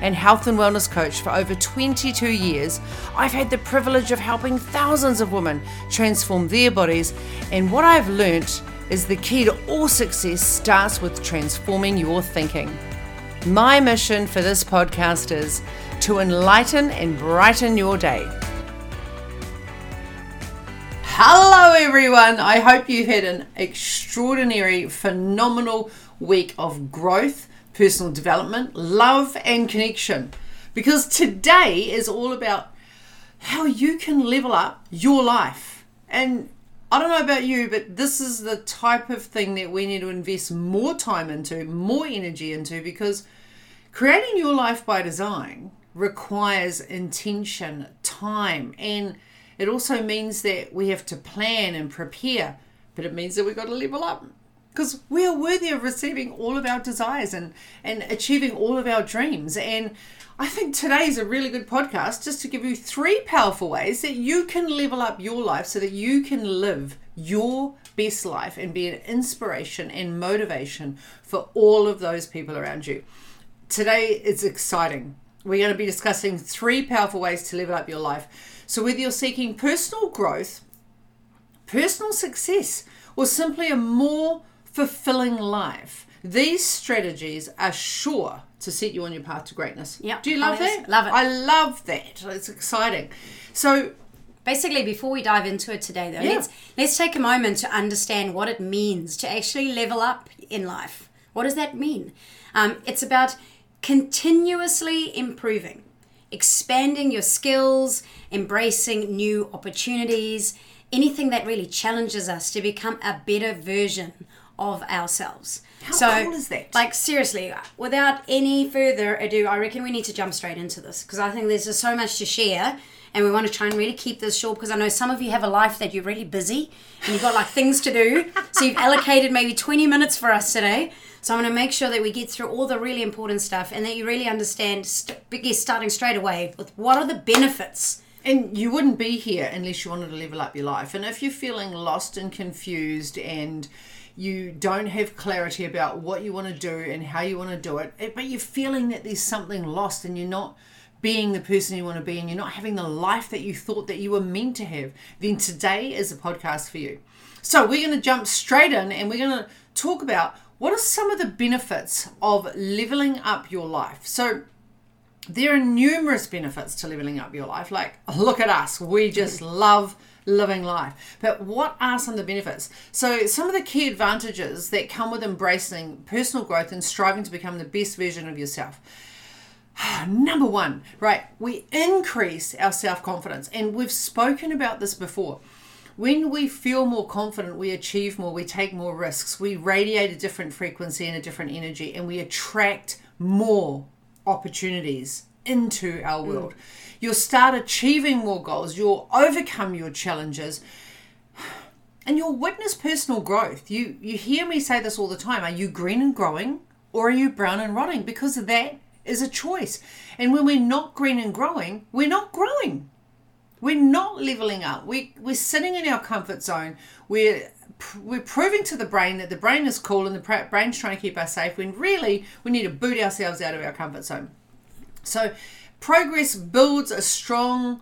and health and wellness coach for over 22 years, I've had the privilege of helping thousands of women transform their bodies. And what I've learnt is the key to all success starts with transforming your thinking. My mission for this podcast is to enlighten and brighten your day. Hello, everyone. I hope you had an extraordinary, phenomenal week of growth, personal development, love, and connection. Because today is all about how you can level up your life. And I don't know about you, but this is the type of thing that we need to invest more time into, more energy into, because creating your life by design requires intention, time, and it also means that we have to plan and prepare, but it means that we've got to level up because we are worthy of receiving all of our desires and, and achieving all of our dreams. And I think today is a really good podcast just to give you three powerful ways that you can level up your life so that you can live your best life and be an inspiration and motivation for all of those people around you. Today is exciting. We're going to be discussing three powerful ways to level up your life. So, whether you're seeking personal growth, personal success, or simply a more fulfilling life. These strategies are sure to set you on your path to greatness. Yep. Do you love that? Love it. I love that. It's exciting. So, Basically, before we dive into it today, though, Yeah. let's let's take a moment to understand what it means to actually level up in life. What does that mean? Um, it's about continuously improving, expanding your skills, embracing new opportunities, anything that really challenges us to become a better version of ourselves. How cool is that? Like seriously, without any further ado, I reckon we need to jump straight into this because I think there's just so much to share, and we want to try and really keep this short because I know some of you have a life that you're really busy and you've got like things to do, so you've allocated maybe 20 minutes for us today. So I'm going to make sure that we get through all the really important stuff and that you really understand, st- starting straight away with what are the benefits. and you wouldn't be here unless you wanted to level up your life. And if you're feeling lost and confused and you don't have clarity about what you want to do and how you want to do it, but you're feeling that there's something lost and you're not being the person you want to be and you're not having the life that you thought that you were meant to have, then today is a podcast for you. So we're going to jump straight in and we're going to talk about what are some of the benefits of leveling up your life. So there are numerous benefits to leveling up your life. Like, look at us, we just love living life. But what are some of the benefits? So, some of the key advantages that come with embracing personal growth and striving to become the best version of yourself. Number one, right, we increase our self confidence. And we've spoken about this before. When we feel more confident, we achieve more, we take more risks, we radiate a different frequency and a different energy, and we attract more opportunities into our mm. world. You'll start achieving more goals, you'll overcome your challenges, and you'll witness personal growth. You you hear me say this all the time. Are you green and growing or are you brown and rotting? Because that is a choice. And when we're not green and growing, we're not growing. We're not leveling up. We we're sitting in our comfort zone. We're we're proving to the brain that the brain is cool and the brain's trying to keep us safe when really we need to boot ourselves out of our comfort zone. So progress builds a strong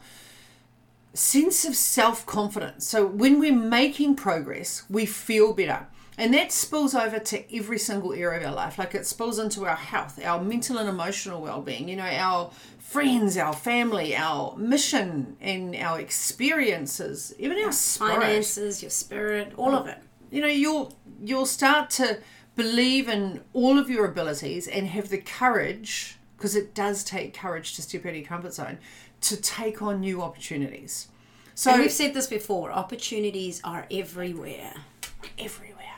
sense of self confidence. So when we're making progress, we feel better. And that spills over to every single area of our life. Like it spills into our health, our mental and emotional well being, you know, our friends, our family, our mission, and our experiences, even our spirit Finances, your spirit, all of it. you know you'll you'll start to believe in all of your abilities and have the courage because it does take courage to step out of your comfort zone to take on new opportunities so And we've said this before opportunities are everywhere. everywhere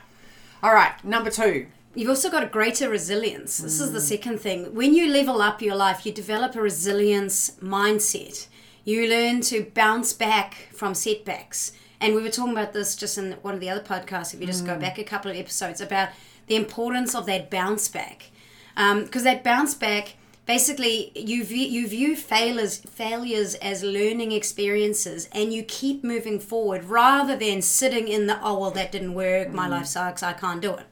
all right number two You've also got a greater resilience. This is the second thing. When you level up your life, you develop a resilience mindset. You learn to bounce back from setbacks And we were talking about this just in one of the other podcasts, if you just go mm. back a couple of episodes, about the importance of that bounce back. Um, because that bounce back, basically, you view, you view failures, failures as learning experiences and you keep moving forward rather than sitting in the, oh, well, that didn't work, my life sucks, I can't do it.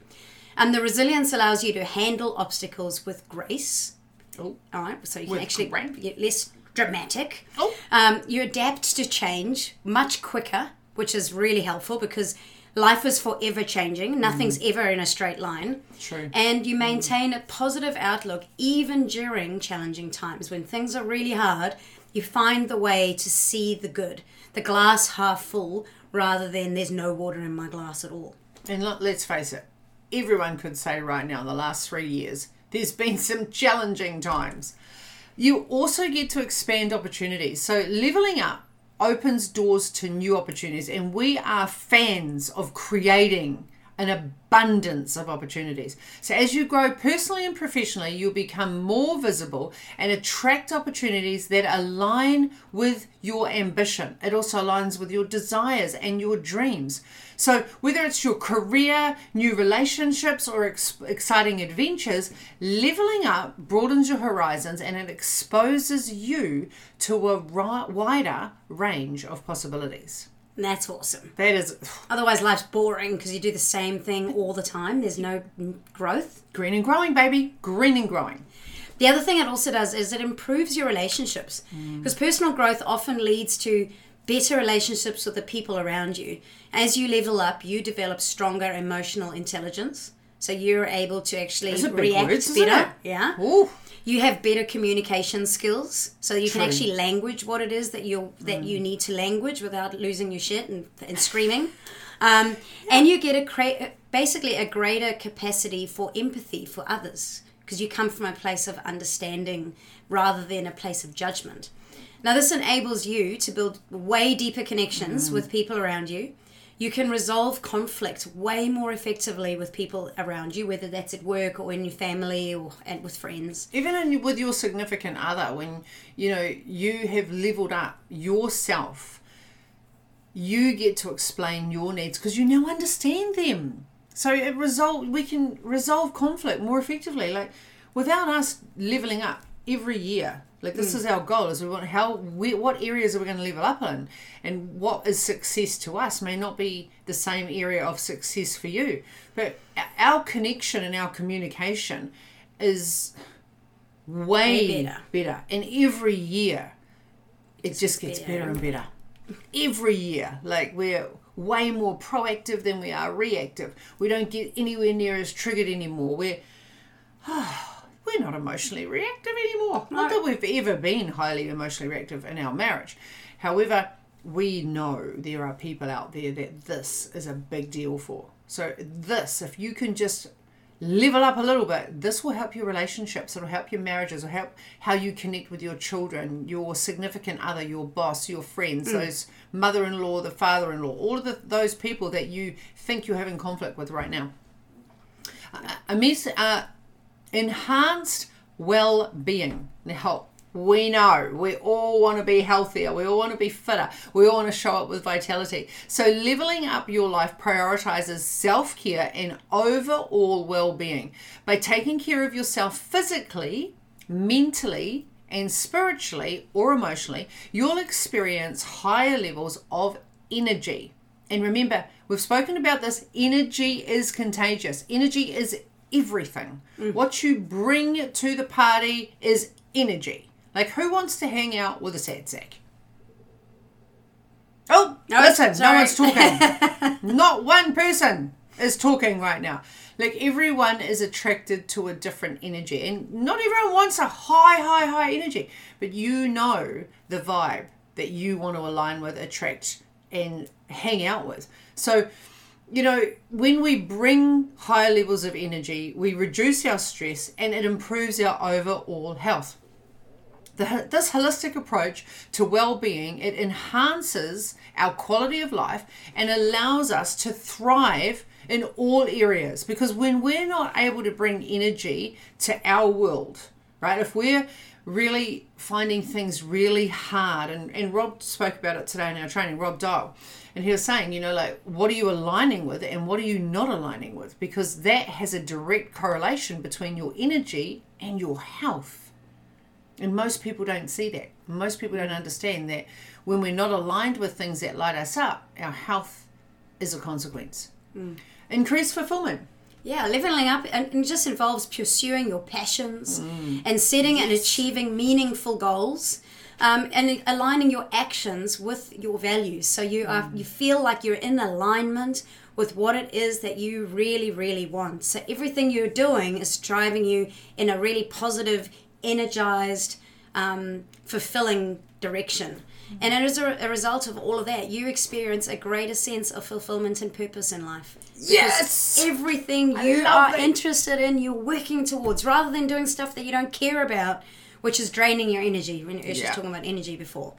And the resilience allows you to handle obstacles with grace. Oh. All right, so you can actually get less dramatic. Oh. Um, you adapt to change much quicker, which is really helpful because life is forever changing. Nothing's mm. ever in a straight line. True. And you maintain a positive outlook even during challenging times. When things are really hard, you find the way to see the good, the glass half full, rather than there's no water in my glass at all. And look, let's face it, everyone could say right now, in the last three years, there's been some challenging times. You also get to expand opportunities. So, leveling up opens doors to new opportunities, and we are fans of creating an abundance of opportunities. So, as you grow personally and professionally, you'll become more visible and attract opportunities that align with your ambition. It also aligns with your desires and your dreams. So, whether it's your career, new relationships, or ex- exciting adventures, leveling up broadens your horizons and it exposes you to a ri- wider range of possibilities. That's awesome. That is Otherwise, life's boring because you do the same thing all the time. There's no growth. green and growing, baby. Green and growing. The other thing it also does is it improves your relationships mm. because personal growth often leads to better relationships with the people around you. As you level up, you develop stronger emotional intelligence. So you're able to actually Those are big react words, better. Yeah. Ooh. You have better communication skills, so you can actually language what it is that you that Mm. you need to language without losing your shit and, and screaming. Um, and you get a cra- basically a greater capacity for empathy for others because you come from a place of understanding rather than a place of judgment. Now, this enables you to build way deeper connections mm. with people around you. You can resolve conflict way more effectively with people around you, whether that's at work or in your family or and with friends. even in, with your significant other when you know you have leveled up yourself you get to explain your needs because you now understand them so it result we can resolve conflict more effectively like without us leveling up every year like this hmm. is our goal is we want how we, what areas are we going to level up in and what is success to us may not be the same area of success for you but our connection and our communication is way, Way better. better. And every year, it just gets better better and and better. Every year, like we're way more proactive than we are reactive. We don't get anywhere near as triggered anymore. We're oh, we're not emotionally reactive anymore. Not that we've ever been highly emotionally reactive in our marriage. However, we know there are people out there that this is a big deal for. So this, if you can just level up a little bit, this will help your relationships. It'll help your marriages. It'll help how you connect with your children, your significant other, your boss, your friends, those mother-in-law, the father-in-law, all of the, those people that you think you're having conflict with right now. Uh, amidst, uh, enhanced well-being. Now, we know we all want to be healthier. We all want to be fitter. We all want to show up with vitality. So, leveling up your life prioritizes self care and overall well being. By taking care of yourself physically, mentally, and spiritually or emotionally, you'll experience higher levels of energy. And remember, we've spoken about this energy is contagious, energy is everything. Mm. What you bring to the party is energy. Like, who wants to hang out with a sad sack? Oh, No, listen, no one's talking. Not one person is talking right now. Like, everyone is attracted to a different energy, and not everyone wants a high, high, high energy, but you know the vibe that you want to align with, attract, and hang out with. So, you know, when we bring higher levels of energy, we reduce our stress and it improves our overall health. The, this holistic approach to well-being it enhances our quality of life and allows us to thrive in all areas because when we're not able to bring energy to our world right if we're really finding things really hard. And, and Rob spoke about it today in our training, Rob Dial. And he was saying, you know, like, what are you aligning with and what are you not aligning with? Because that has a direct correlation between your energy and your health. And most people don't see that. Most people don't understand that when we're not aligned with things that light us up, our health is a consequence. Mm. Increased fulfillment. Yeah, leveling up and it just involves pursuing your passions mm. and setting yes. and achieving meaningful goals. Um, and aligning your actions with your values, so you are mm. you feel like you're in alignment with what it is that you really, really want. So everything you're doing is driving you in a really positive, energized, um, fulfilling direction. Mm-hmm. And as a, a, result of all of that, you experience a greater sense of fulfillment and purpose in life. Yes! Everything you are that. interested in, you're working towards, rather than doing stuff that you don't care about, which is draining your energy. When you're yeah. talking about energy before.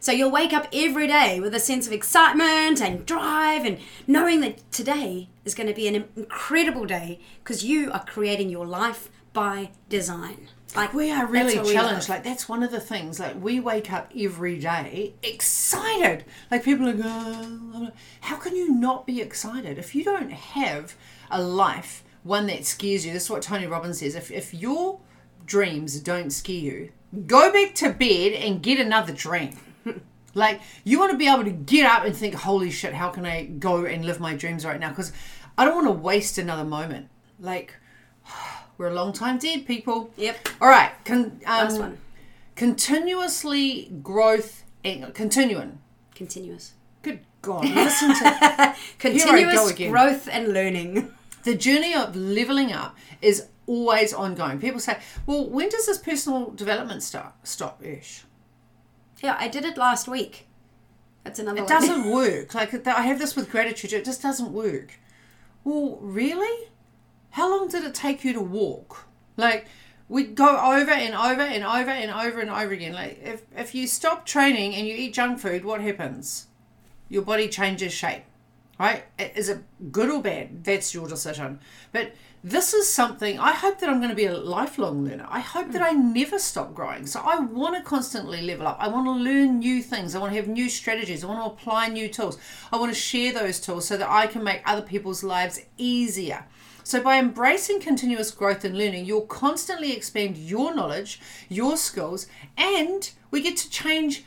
So you'll wake up every day with a sense of excitement and drive and knowing that today is going to be an incredible day because you are creating your life by design. Like we are really challenged. Like that's one of the things. Like we wake up every day excited. Like people are going, how can you not be excited if you don't have a life one that scares you? This is what Tony Robbins says. If if your dreams don't scare you, go back to bed and get another dream. like you want to be able to get up and think, holy shit, how can I go and live my dreams right now? Because I don't want to waste another moment. Like we're a long time dead, people. Yep. All right. Con- um, Last one. Continuously growth and continuing. Continuous. Good God. Listen to continuous growth and learning. The journey of leveling up is always ongoing. People say, "Well, when does this personal development start?" Stop, ish. Yeah, I did it last week. That's another. It one. doesn't work. Like I have this with gratitude. It just doesn't work. Well, really? How long did it take you to walk? Like, we'd go over and over and over and over and over again. Like, if, if you stop training and you eat junk food, what happens? Your body changes shape, right? Is it good or bad? That's your decision. But this is something I hope that I'm going to be a lifelong learner. I hope that hmm. I never stop growing. So I want to constantly level up. I want to learn new things. I want to have new strategies. I want to apply new tools. I want to share those tools so that I can make other people's lives easier. So, by embracing continuous growth and learning, you'll constantly expand your knowledge, your skills, and we get to change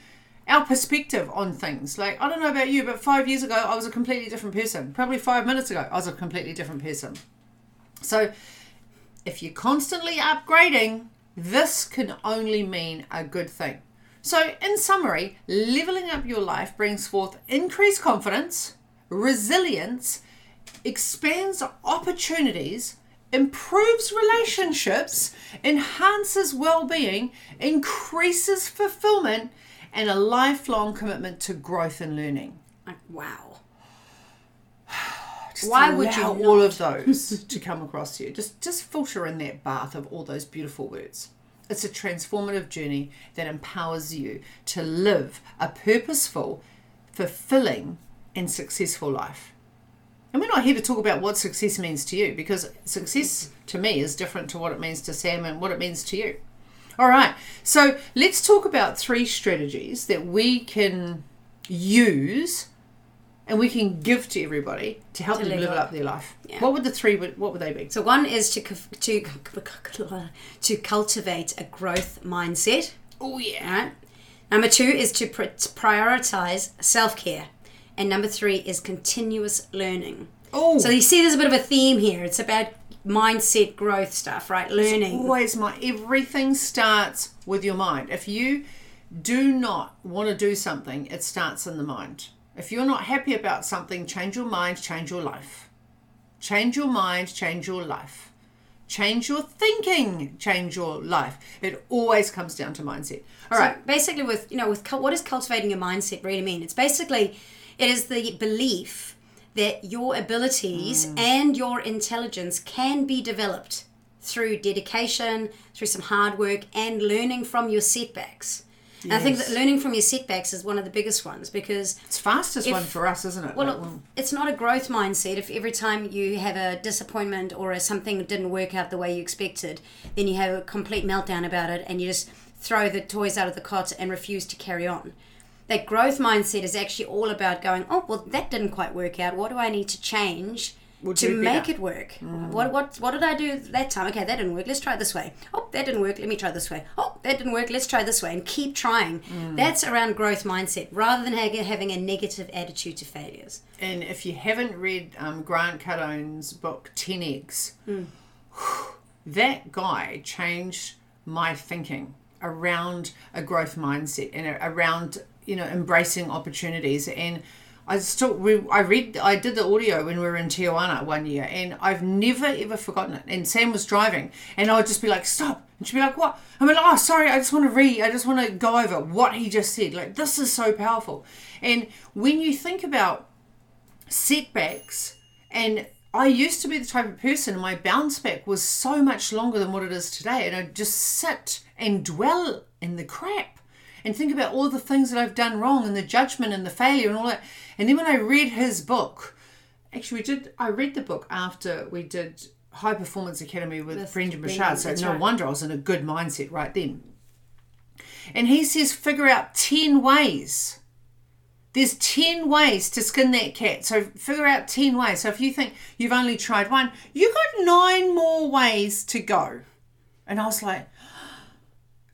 our perspective on things. Like, I don't know about you, but five years ago, I was a completely different person. Probably five minutes ago, I was a completely different person. So, if you're constantly upgrading, this can only mean a good thing. So, in summary, leveling up your life brings forth increased confidence, resilience, expands opportunities, improves relationships, enhances well being, increases fulfillment, and a lifelong commitment to growth and learning. Wow. Just Why would you want all of those to come across you? Just just filter in that bath of all those beautiful words. It's a transformative journey that empowers you to live a purposeful, fulfilling, and successful life. And we're not here to talk about what success means to you because success to me is different to what it means to Sam and what it means to you. All right, so let's talk about three strategies that we can use and we can give to everybody to help to them level up their life. Yeah. What would the three? What would they be? So one is to to to cultivate a growth mindset. Oh yeah. Right. Number two is to prioritize self care. And number three is continuous learning. Oh. So you see there's a bit of a theme here. It's about mindset growth stuff, right? Learning. It's always my everything starts with your mind. If you do not want to do something, it starts in the mind. If you're not happy about something, change your mind, change your life. Change your mind, change your life. Change your thinking, change your life. It always comes down to mindset. All so right. Basically, with you know, with what does cultivating your mindset really mean? It's basically it is the belief that your abilities mm. and your intelligence can be developed through dedication, through some hard work, and learning from your setbacks. Yes. And I think that learning from your setbacks is one of the biggest ones because it's fastest if, one for us, isn't it? Well, like, it's not a growth mindset. If every time you have a disappointment or a, something didn't work out the way you expected, then you have a complete meltdown about it, and you just throw the toys out of the cot and refuse to carry on. That growth mindset is actually all about going, oh, well, that didn't quite work out. What do I need to change We'll to make it work? Mm. What, what, what did I do that time? Okay, that didn't work. Let's try it this way. Oh, that didn't work. Let me try this way. Oh, that didn't work. Let's try this way. And keep trying. Mm. That's around growth mindset rather than having a negative attitude to failures. And if you haven't read um, Grant Cardone's book 10x, mm. that guy changed my thinking around a growth mindset and around you know embracing opportunities. And I still I read I did the audio when we were in Tijuana one year and I've never ever forgotten it. And Sam was driving and I would just be like stop. And she'd be like what? I'm like oh sorry I just want to read I just want to go over what he just said. Like this is so powerful. And when you think about setbacks and I used to be the type of person my bounce back was so much longer than what it is today and I'd just sit and dwell in the crap and think about all the things that I've done wrong and the judgment and the failure and all that and then when I read his book actually we did I read the book after we did High Performance Academy with, Brendan Brendan, Burchard so no right. wonder I was in a good mindset right then and he says figure out 10 ways there's 10 ways to skin that cat. So figure out 10 ways. So if you think you've only tried one, you got nine more ways to go. And I was like,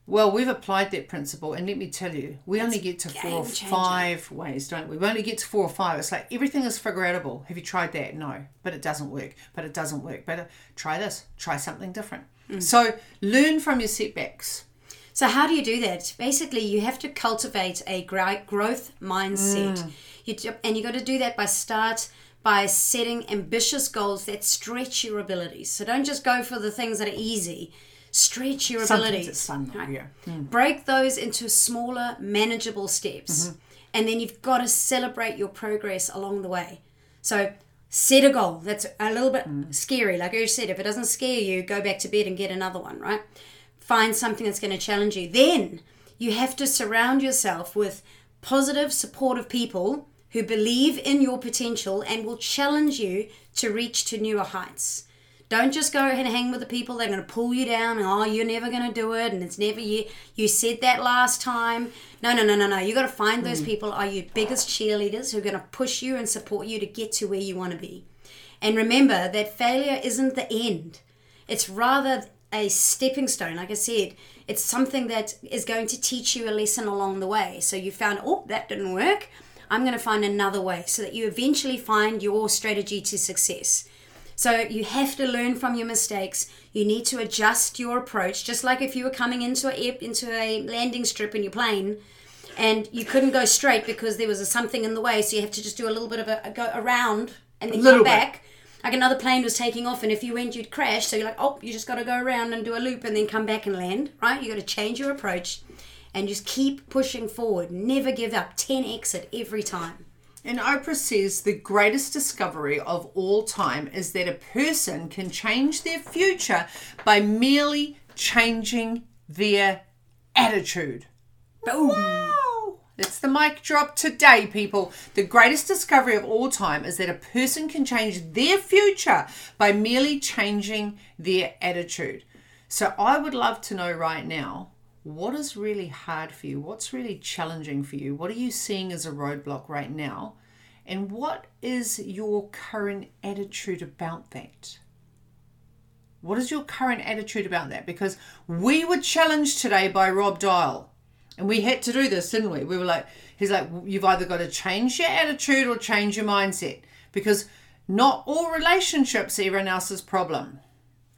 well, we've applied that principle. And let me tell you, we only get to four or five ways, don't we? We only get to four or five. It's like everything is figure outable. Have you tried that? No, but it doesn't work. But it doesn't work. But uh, try this, try something different. So learn from your setbacks. So how do you do that? Basically, you have to cultivate a growth mindset. You do, and you got to do that by start by setting ambitious goals that stretch your abilities. So don't just go for the things that are easy. Stretch your Sometimes abilities. it's fun, though, yeah. Hmm. Break those into smaller, manageable steps. Mm-hmm. And then you've got to celebrate your progress along the way. So set a goal. That's a little bit mm. scary. Like you said, if it doesn't scare you, go back to bed and get another one, right? Find something that's going to challenge you. Then you have to surround yourself with positive, supportive people who believe in your potential and will challenge you to reach to newer heights. Don't just go and hang with the people that are going to pull you down. And, oh, you're never going to do it, and it's never you. You said that last time. No, no, no, no, no. You got to find those mm. people are your biggest cheerleaders who are going to push you and support you to get to where you want to be. And remember that failure isn't the end. It's rather a stepping stone. Like I said, it's something that is going to teach you a lesson along the way. So you found, oh, that didn't work. I'm going to find another way so that you eventually find your strategy to success. So you have to learn from your mistakes. You need to adjust your approach, just like if you were coming into a into a landing strip in your plane, and you couldn't go straight because there was a, something in the way. So you have to just do a little bit of a, a go around and then come bit. back. Like another plane was taking off, and if you went, you'd crash. So you're like, oh, you just got to go around and do a loop and then come back and land. Right? You got to change your approach, and just keep pushing forward. Never give up. Ten exit every time. And Oprah says the greatest discovery of all time is that a person can change their future by merely changing their attitude. Boom. Wow! That's the mic drop today, people. The greatest discovery of all time is that a person can change their future by merely changing their attitude. So I would love to know right now what is really hard for you? What's really challenging for you? What are you seeing as a roadblock right now? And what is your current attitude about that? What is your current attitude about that? Because we were challenged today by Rob Dial. And we had to do this, didn't we? We were like, he's like, you've either got to change your attitude or change your mindset. Because not all relationships are everyone else's problem.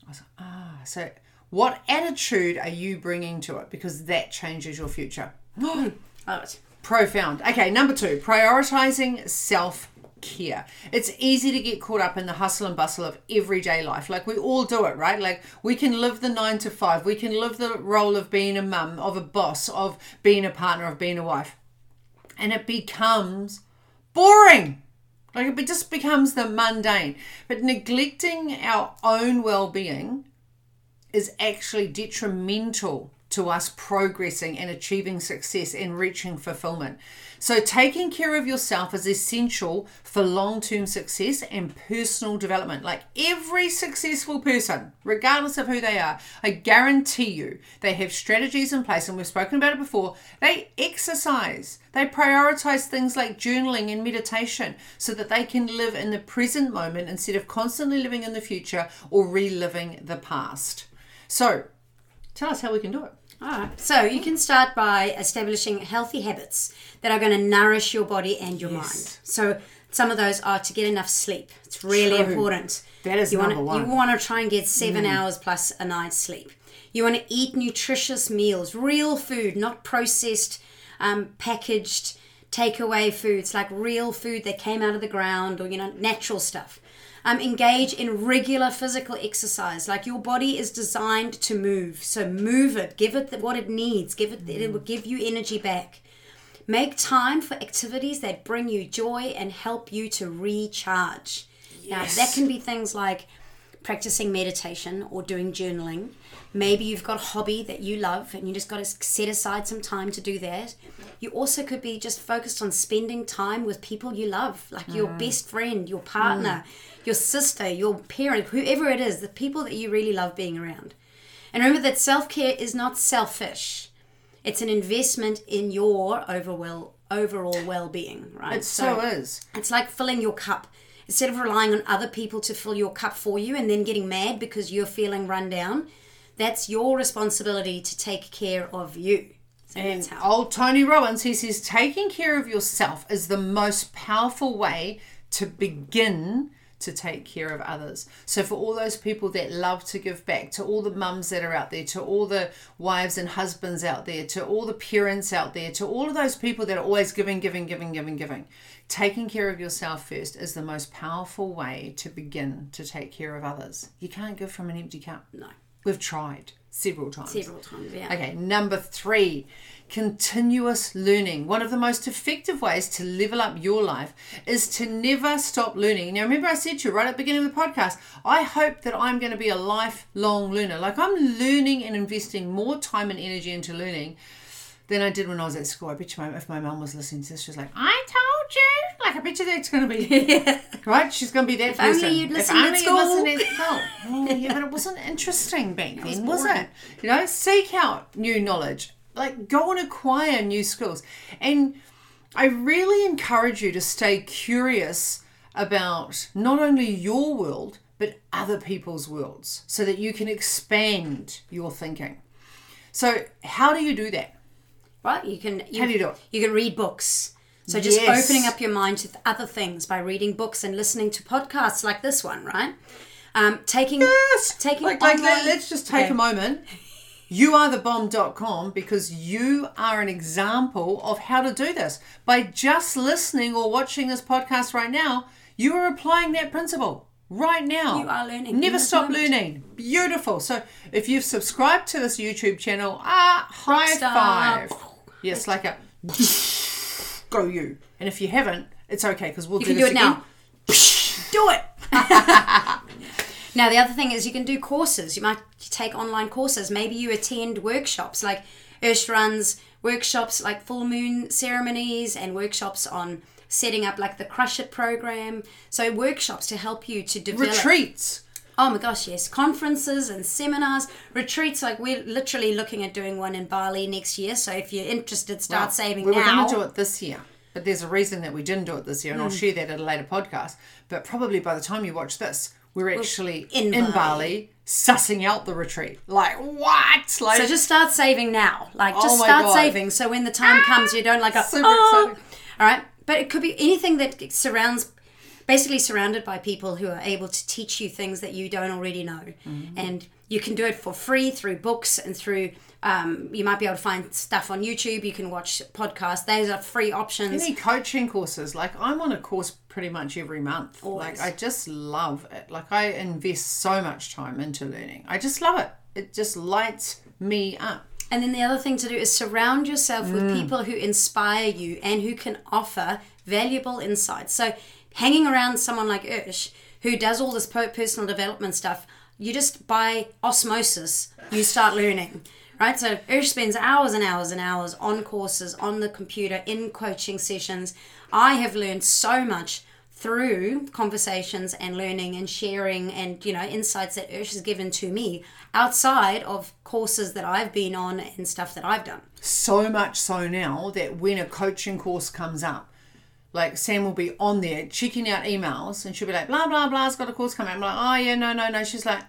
I was like, ah, so what attitude are you bringing to it? Because that changes your future. oh, it. Profound. Okay, number two, prioritizing self care. It's easy to get caught up in the hustle and bustle of everyday life. Like we all do it, right? Like we can live the nine to five, we can live the role of being a mum, of a boss, of being a partner, of being a wife. And it becomes boring. Like it just becomes the mundane. But neglecting our own well being is actually detrimental to us progressing and achieving success and reaching fulfillment. So, taking care of yourself is essential for long term success and personal development. Like every successful person, regardless of who they are, I guarantee you they have strategies in place, and we've spoken about it before. They exercise, they prioritize things like journaling and meditation so that they can live in the present moment instead of constantly living in the future or reliving the past. So, tell us how we can do it. All right. So you can start by establishing healthy habits that are going to nourish your body and your Yes. mind. So some of those are to get enough sleep. It's really True. important. That is you number wanna, one. Mm. You want to try and get seven hours plus a night's sleep. You want to eat nutritious meals, real food, not processed, um, packaged takeaway foods, like real food that came out of the ground or you know natural stuff. Um, engage in regular physical exercise. Like your body is designed to move, so move it. Give it the, what it needs. Give it. It will give you energy back. Make time for activities that bring you joy and help you to recharge. Yes. Now, that can be things like practicing meditation or doing journaling. Maybe you've got a hobby that you love and you just got to set aside some time to do that. You also could be just focused on spending time with people you love, like your mm. best friend, your partner, mm. your sister, your parent, whoever it is, the people that you really love being around. And remember that self care is not selfish. It's an investment in your overall overall well being, right? It so is. It's like filling your cup. Instead of relying on other people to fill your cup for you and then getting mad because you're feeling run down, that's your responsibility to take care of you. So And that's how. old Tony Robbins, he says, taking care of yourself is the most powerful way to begin to take care of others. So, for all those people that love to give back, to all the mums that are out there, to all the wives and husbands out there, to all the parents out there, to all of those people that are always giving, giving, giving, giving, giving, taking care of yourself first is the most powerful way to begin to take care of others. You can't give from an empty cup. No. We've tried several times. Several times, yeah. Okay, number three, continuous learning. One of the most effective ways to level up your life is to never stop learning. Now, remember, I said to you right at the beginning of the podcast, I hope that I'm going to be a lifelong learner. Like, I'm learning and investing more time and energy into learning than I did when I was at school. I bet you my, if my mum was listening to this, she was like, I told you. Like, I bet you that's going to be, right? She's going to be that only person. you'd if listened at only you'd listened at school. Oh, yeah, but it wasn't interesting back then, was, boring. it? You know, seek out new knowledge. Like, go and acquire new skills. And I really encourage you to stay curious about not only your world, but other people's worlds so that you can expand your thinking. So, how do you do that? Right? You can you, How do you do it? You can read books. So just Yes. opening up your mind to th- other things by reading books and listening to podcasts like this one, right? Um, taking taking like, like let, online- us just take Okay. a moment. You are the bomb.com because you are an example of how to do this. By just listening or watching this podcast right now, you are applying that principle right now. You are learning Never stop moment. learning. Beautiful. So if you've subscribed to this YouTube channel, ah, high Rockstar. five. Yes, like a go you. And if you haven't, it's okay because we'll You do can do it again. now. do it. now the other thing is you can do courses. You might take online courses. Maybe you attend workshops like Ursh runs workshops like full moon ceremonies and workshops on setting up like the Crush It program. So workshops to help you to develop Retreats. Oh my gosh, yes. Conferences and seminars, retreats. Like we're literally looking at doing one in Bali next year. So if you're interested, start Well, saving we were now. going to do it this year, but there's a reason that we didn't do it this year, and Hmm. I'll share that at a later podcast. But probably by the time you watch this, we're actually in in, Bali. Bali. sussing out the retreat. Like what? Like So just start saving now. Like just Oh start God. saving. So when the time comes, you don't like go, Super "Oh." exciting. All right, but it could be anything that surrounds, basically surrounded by people who are able to teach you things that you don't already know, Mm-hmm. and you can do it for free through books and through. Um, you might be able to find stuff on YouTube. You can watch podcasts. Those are free options. any coaching courses. Like I'm on a course pretty much every month. Always. Like I just love it. Like I invest so much time into learning. I just love it. It just lights me up. And then the other thing to do is surround yourself Mm. with people who inspire you and who can offer valuable insights. So, hanging around someone like Ursh, who does all this personal development stuff, you just by osmosis, you start learning. right? So Ursh spends hours and hours and hours on courses, on the computer, in coaching sessions. I have learned so much through conversations and learning and sharing and you know insights that Ursh has given to me outside of courses that I've been on and stuff that I've done. So much so now that when a coaching course comes up, like Sam will be on there checking out emails and she'll be like, blah, blah, blah's got a course coming. I'm like, oh, yeah, no, no, no. She's like,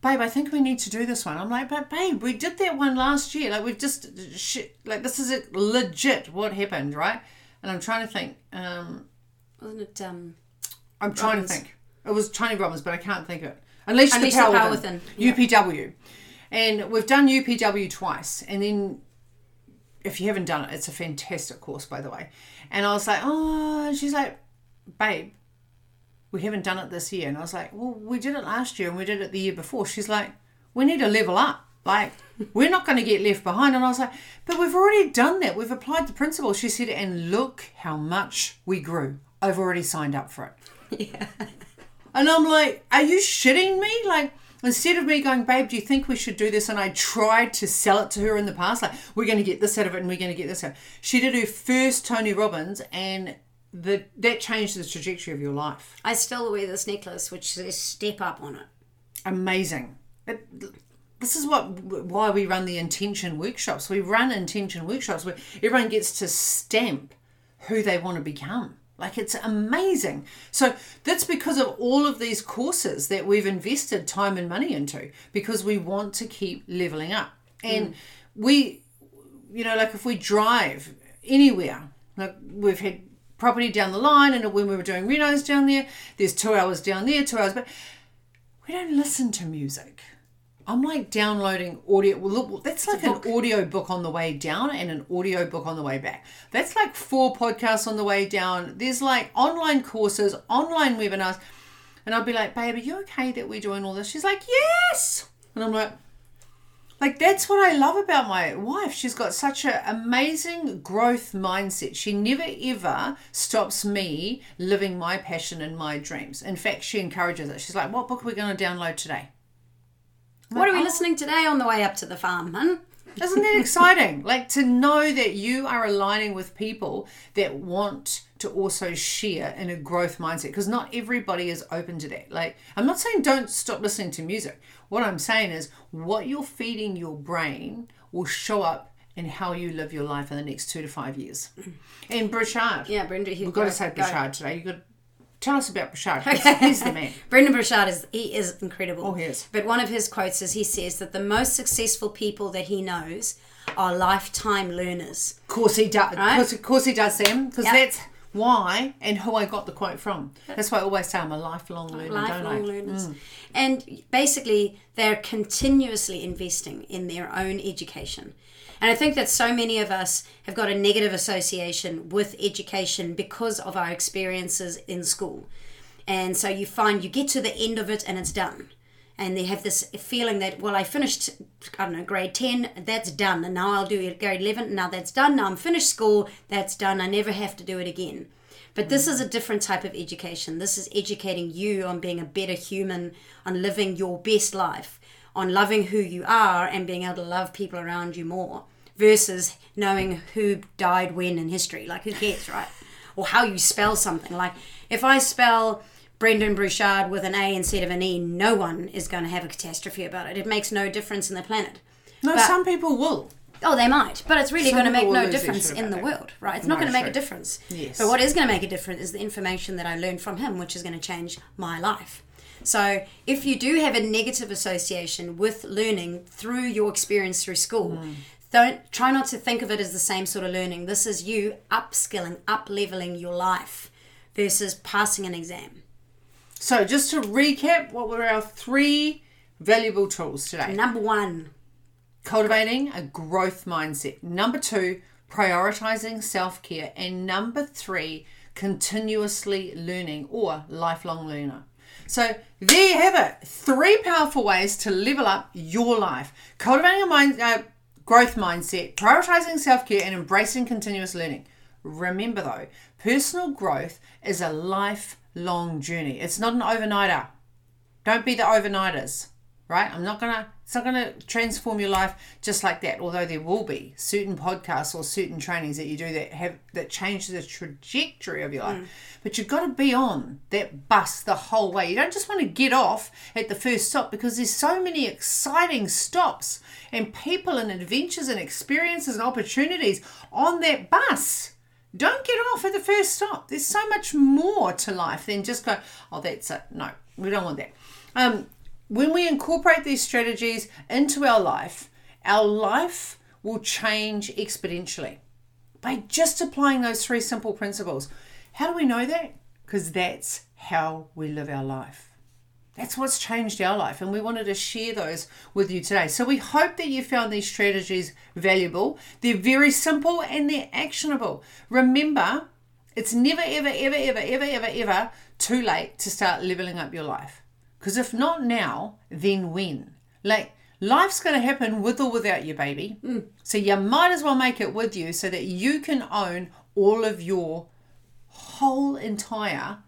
babe, I think we need to do this one. I'm like, but babe, we did that one last year. Like, we've just, like, this is it, legit what happened, right? And I'm trying to think, um, Wasn't it um I'm trying to think. It was Tony Robbins, but I can't think of it. Unleash, Unleash the the Power, Power Within. Within, UPW. And we've done UPW twice. And then, if you haven't done it, it's a fantastic course, by the way. And I was like, oh, she's like, babe, we haven't done it this year. And I was like, well, we did it last year and we did it the year before. She's like, we need to level up. Like, we're not going to get left behind. And I was like, but we've already done that. We've applied the principle. She said, and look how much we grew. I've already signed up for it. yeah. And I'm like, are you shitting me? Like, instead of me going, babe, do you think we should do this? And I tried to sell it to her in the past, like, we're going to get this out of it and we're going to get this out. She did her first Tony Robbins and the that changed the trajectory of your life. I still wear this necklace which says step up on it. Amazing. It, this is what why we run the intention workshops. We run intention workshops where everyone gets to stamp who they want to become. Like it's amazing. So that's because of all of these courses that we've invested time and money into because we want to keep leveling up. Mm. And we, you know, like if we drive anywhere, like we've had property down the line and when we were doing renos down there, there's two hours down there, two hours, but we don't listen to music. I'm like downloading audio. Well, look, that's like an audio book on the way down and an audio book on the way back. That's like four podcasts on the way down. There's like online courses, online webinars. And I'll be like, babe, are you okay that we're doing all this? She's like, yes. And I'm like, like that's what I love about my wife. She's got such an amazing growth mindset. She never ever stops me living my passion and my dreams. In fact, she encourages it. She's like, "What book are we going to download today?" What are we listening today on the way up to the farm, hun? Isn't that exciting? like to know that you are aligning with people that want to also share in a growth mindset because not everybody is open to that. Like, I'm not saying don't stop listening to music. What I'm saying is what you're feeding your brain will show up in how you live your life in the next two to five years. Mm. And Burchard. Yeah, Brenda. We've got to say Burchard today. You've got tell us about Burchard. He's, he's the man. Brendan Burchard is he is incredible. Oh, he is. But one of his quotes is he says that the most successful people that he knows are lifetime learners. Of course he does. Right? Of, course, of course he does, Sam. Because Yep. that's why and who I got the quote from. That's why I always say I'm a lifelong learner, don't I? lifelong learners. Mm. And basically, they're continuously investing in their own education. And I think that so many of us have got a negative association with education because of our experiences in school. And so you find you get to the end of it and it's done. And they have this feeling that, well, I finished, I don't know, grade 10, that's done. And now I'll do grade 11, now that's done. Now I'm finished school, that's done. I never have to do it again. But this is a different type of education. This is educating you on being a better human, on living your best life, on loving who you are and being able to love people around you more versus knowing who died when in history. Like, who cares, right? Or how you spell something. Like, if I spell Brendan Burchard with an A instead of an E, no one is going to have a catastrophe about it. It makes no difference in the planet. No, But- some people will. Oh, they might, but it's really Some going to make no will lose their difference in the that. world, right? It's not going to make a difference. Yes. But what is going to make a difference is the information that I learned from him, which is going to change my life. So, if you do have a negative association with learning through your experience through school, Hmm. don't try not to think of it as the same sort of learning. This is you upskilling, up leveling your life versus passing an exam. So, just to recap, what were our three valuable tools today? Number one, Cultivating a growth mindset. Number two, prioritizing self care. And number three, continuously learning or lifelong learner. So, there you have it. Three powerful ways to level up your life. Cultivating a mind, uh, growth mindset, prioritizing self care, and embracing continuous learning. Remember though, personal growth is a lifelong journey. It's not an overnighter. Don't be the overnighters, right? I'm not going to It's not going to transform your life just like that. Although there will be certain podcasts or certain trainings that you do that have that change the trajectory of your life. But you've got to be on that bus the whole way. You don't just want to get off at the first stop because there's so many exciting stops and people and adventures and experiences and opportunities on that bus. Don't get off at the first stop. There's so much more to life than just go, oh, that's it. No, we don't want that. Um, when we incorporate these strategies into our life, our life will change exponentially by just applying those three simple principles. How do we know that? Because that's how we live our life. That's what's changed our life, and we wanted to share those with you today. So, we hope that you found these strategies valuable. They're very simple and they're actionable. Remember, it's never, ever, ever, ever, ever, ever, ever too late to start leveling up your life. Because if not now, then when? Like, life's going to happen with or without you, baby. Mm. So, you might as well make it with you so that you can own all of your whole entire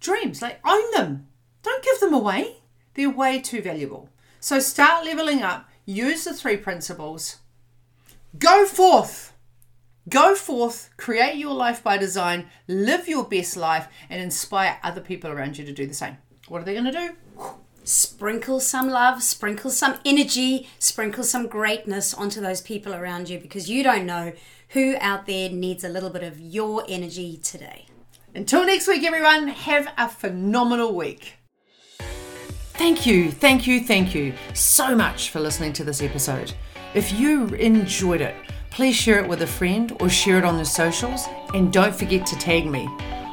dreams. Like, own them. Don't give them away. They're way too valuable. So, start leveling up. Use the three principles. Go forth. Go forth, create your life by design, live your best life, and inspire other people around you to do the same. What are they going to do? Sprinkle some love, sprinkle some energy, sprinkle some greatness onto those people around you because you don't know who out there needs a little bit of your energy today. Until next week, everyone, have a phenomenal week. Thank you, thank you, thank you so much for listening to this episode. If you enjoyed it, please share it with a friend or share it on the socials. And don't forget to tag me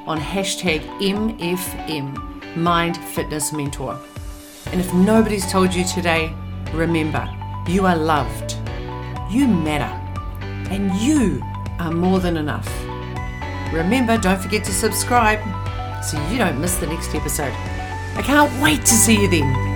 on hashtag MFM, Mind Fitness Mentor. And if nobody's told you today, remember, you are loved, you matter, and you are more than enough. Remember, don't forget to subscribe so you don't miss the next episode. I can't wait to see you then.